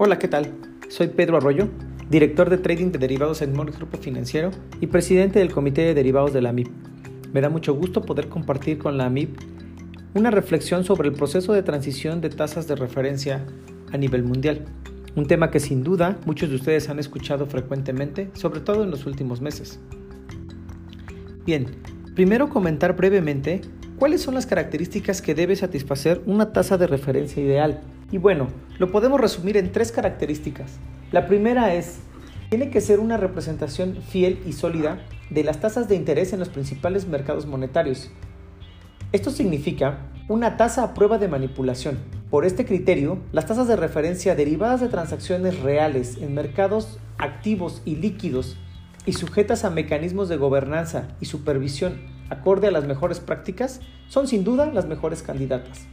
Hola, ¿qué tal? Soy Pedro Arroyo, director de trading de derivados en Morris Grupo Financiero y presidente del Comité de Derivados de la MIP. Me da mucho gusto poder compartir con la MIP una reflexión sobre el proceso de transición de tasas de referencia a nivel mundial, un tema que sin duda muchos de ustedes han escuchado frecuentemente, sobre todo en los últimos meses. Bien, primero comentar brevemente cuáles son las características que debe satisfacer una tasa de referencia ideal y bueno, lo podemos resumir en tres características. La primera es, tiene que ser una representación fiel y sólida de las tasas de interés en los principales mercados monetarios. Esto significa una tasa a prueba de manipulación. Por este criterio, las tasas de referencia derivadas de transacciones reales en mercados activos y líquidos y sujetas a mecanismos de gobernanza y supervisión acorde a las mejores prácticas son sin duda las mejores candidatas.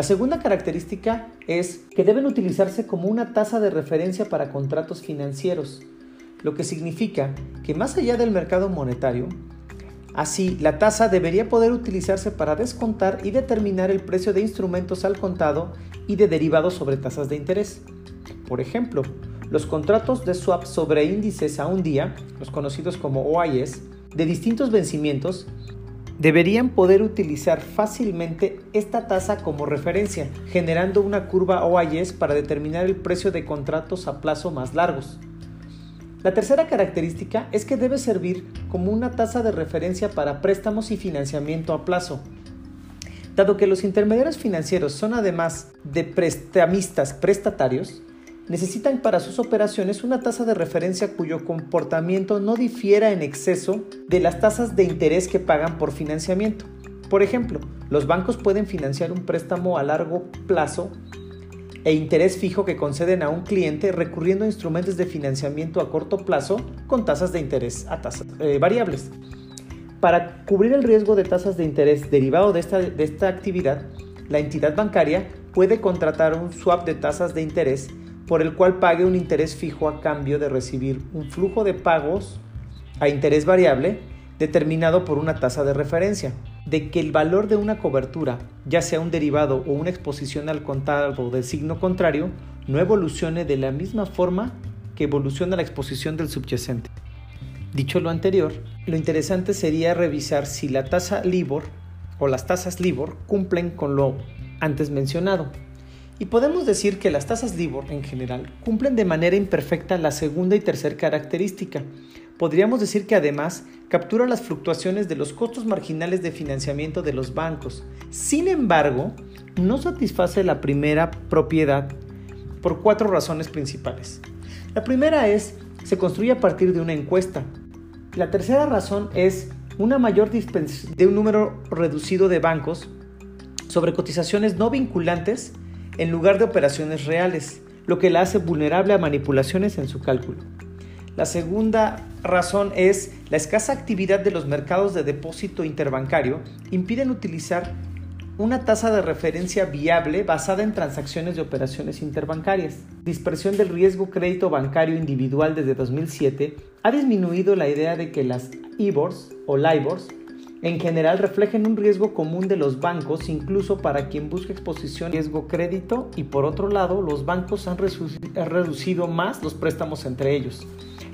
La segunda característica es que deben utilizarse como una tasa de referencia para contratos financieros, lo que significa que más allá del mercado monetario, así la tasa debería poder utilizarse para descontar y determinar el precio de instrumentos al contado y de derivados sobre tasas de interés. Por ejemplo, los contratos de swap sobre índices a un día, los conocidos como OIS, de distintos vencimientos, deberían poder utilizar fácilmente esta tasa como referencia, generando una curva OIS para determinar el precio de contratos a plazo más largos. La tercera característica es que debe servir como una tasa de referencia para préstamos y financiamiento a plazo. Dado que los intermediarios financieros son además de prestamistas prestatarios, necesitan para sus operaciones una tasa de referencia cuyo comportamiento no difiera en exceso de las tasas de interés que pagan por financiamiento. Por ejemplo, los bancos pueden financiar un préstamo a largo plazo e interés fijo que conceden a un cliente recurriendo a instrumentos de financiamiento a corto plazo con tasas de interés a tasas eh, variables. Para cubrir el riesgo de tasas de interés derivado de esta, de esta actividad, la entidad bancaria puede contratar un swap de tasas de interés por el cual pague un interés fijo a cambio de recibir un flujo de pagos a interés variable determinado por una tasa de referencia, de que el valor de una cobertura, ya sea un derivado o una exposición al contado del signo contrario, no evolucione de la misma forma que evoluciona la exposición del subyacente. Dicho lo anterior, lo interesante sería revisar si la tasa LIBOR o las tasas LIBOR cumplen con lo antes mencionado, y podemos decir que las tasas LIBOR en general cumplen de manera imperfecta la segunda y tercera característica. Podríamos decir que además captura las fluctuaciones de los costos marginales de financiamiento de los bancos. Sin embargo, no satisface la primera propiedad por cuatro razones principales. La primera es, se construye a partir de una encuesta. La tercera razón es una mayor de un número reducido de bancos sobre cotizaciones no vinculantes en lugar de operaciones reales, lo que la hace vulnerable a manipulaciones en su cálculo. La segunda razón es la escasa actividad de los mercados de depósito interbancario impiden utilizar una tasa de referencia viable basada en transacciones de operaciones interbancarias. Dispersión del riesgo crédito bancario individual desde 2007 ha disminuido la idea de que las IBORs o LIBORs en general reflejan un riesgo común de los bancos, incluso para quien busca exposición riesgo crédito, y por otro lado, los bancos han reducido más los préstamos entre ellos.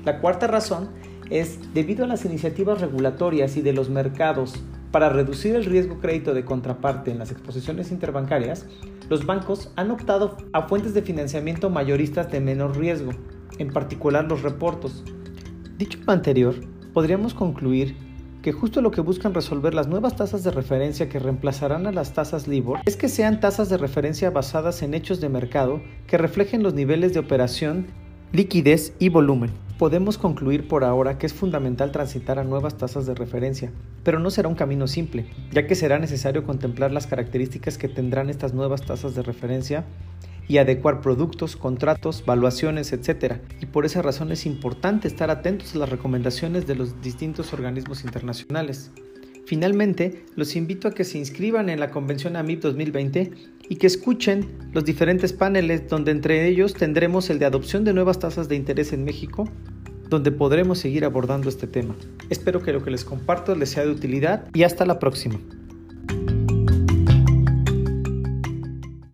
La cuarta razón es debido a las iniciativas regulatorias y de los mercados para reducir el riesgo crédito de contraparte en las exposiciones interbancarias, los bancos han optado a fuentes de financiamiento mayoristas de menor riesgo, en particular los reportos. Dicho anterior, podríamos concluir que justo lo que buscan resolver las nuevas tasas de referencia que reemplazarán a las tasas LIBOR es que sean tasas de referencia basadas en hechos de mercado que reflejen los niveles de operación, liquidez y volumen. Podemos concluir por ahora que es fundamental transitar a nuevas tasas de referencia, pero no será un camino simple, ya que será necesario contemplar las características que tendrán estas nuevas tasas de referencia y adecuar productos, contratos, valuaciones, etc. Y por esa razón es importante estar atentos a las recomendaciones de los distintos organismos internacionales. Finalmente, los invito a que se inscriban en la Convención AMIP 2020 y que escuchen los diferentes paneles donde entre ellos tendremos el de adopción de nuevas tasas de interés en México, donde podremos seguir abordando este tema. Espero que lo que les comparto les sea de utilidad y hasta la próxima.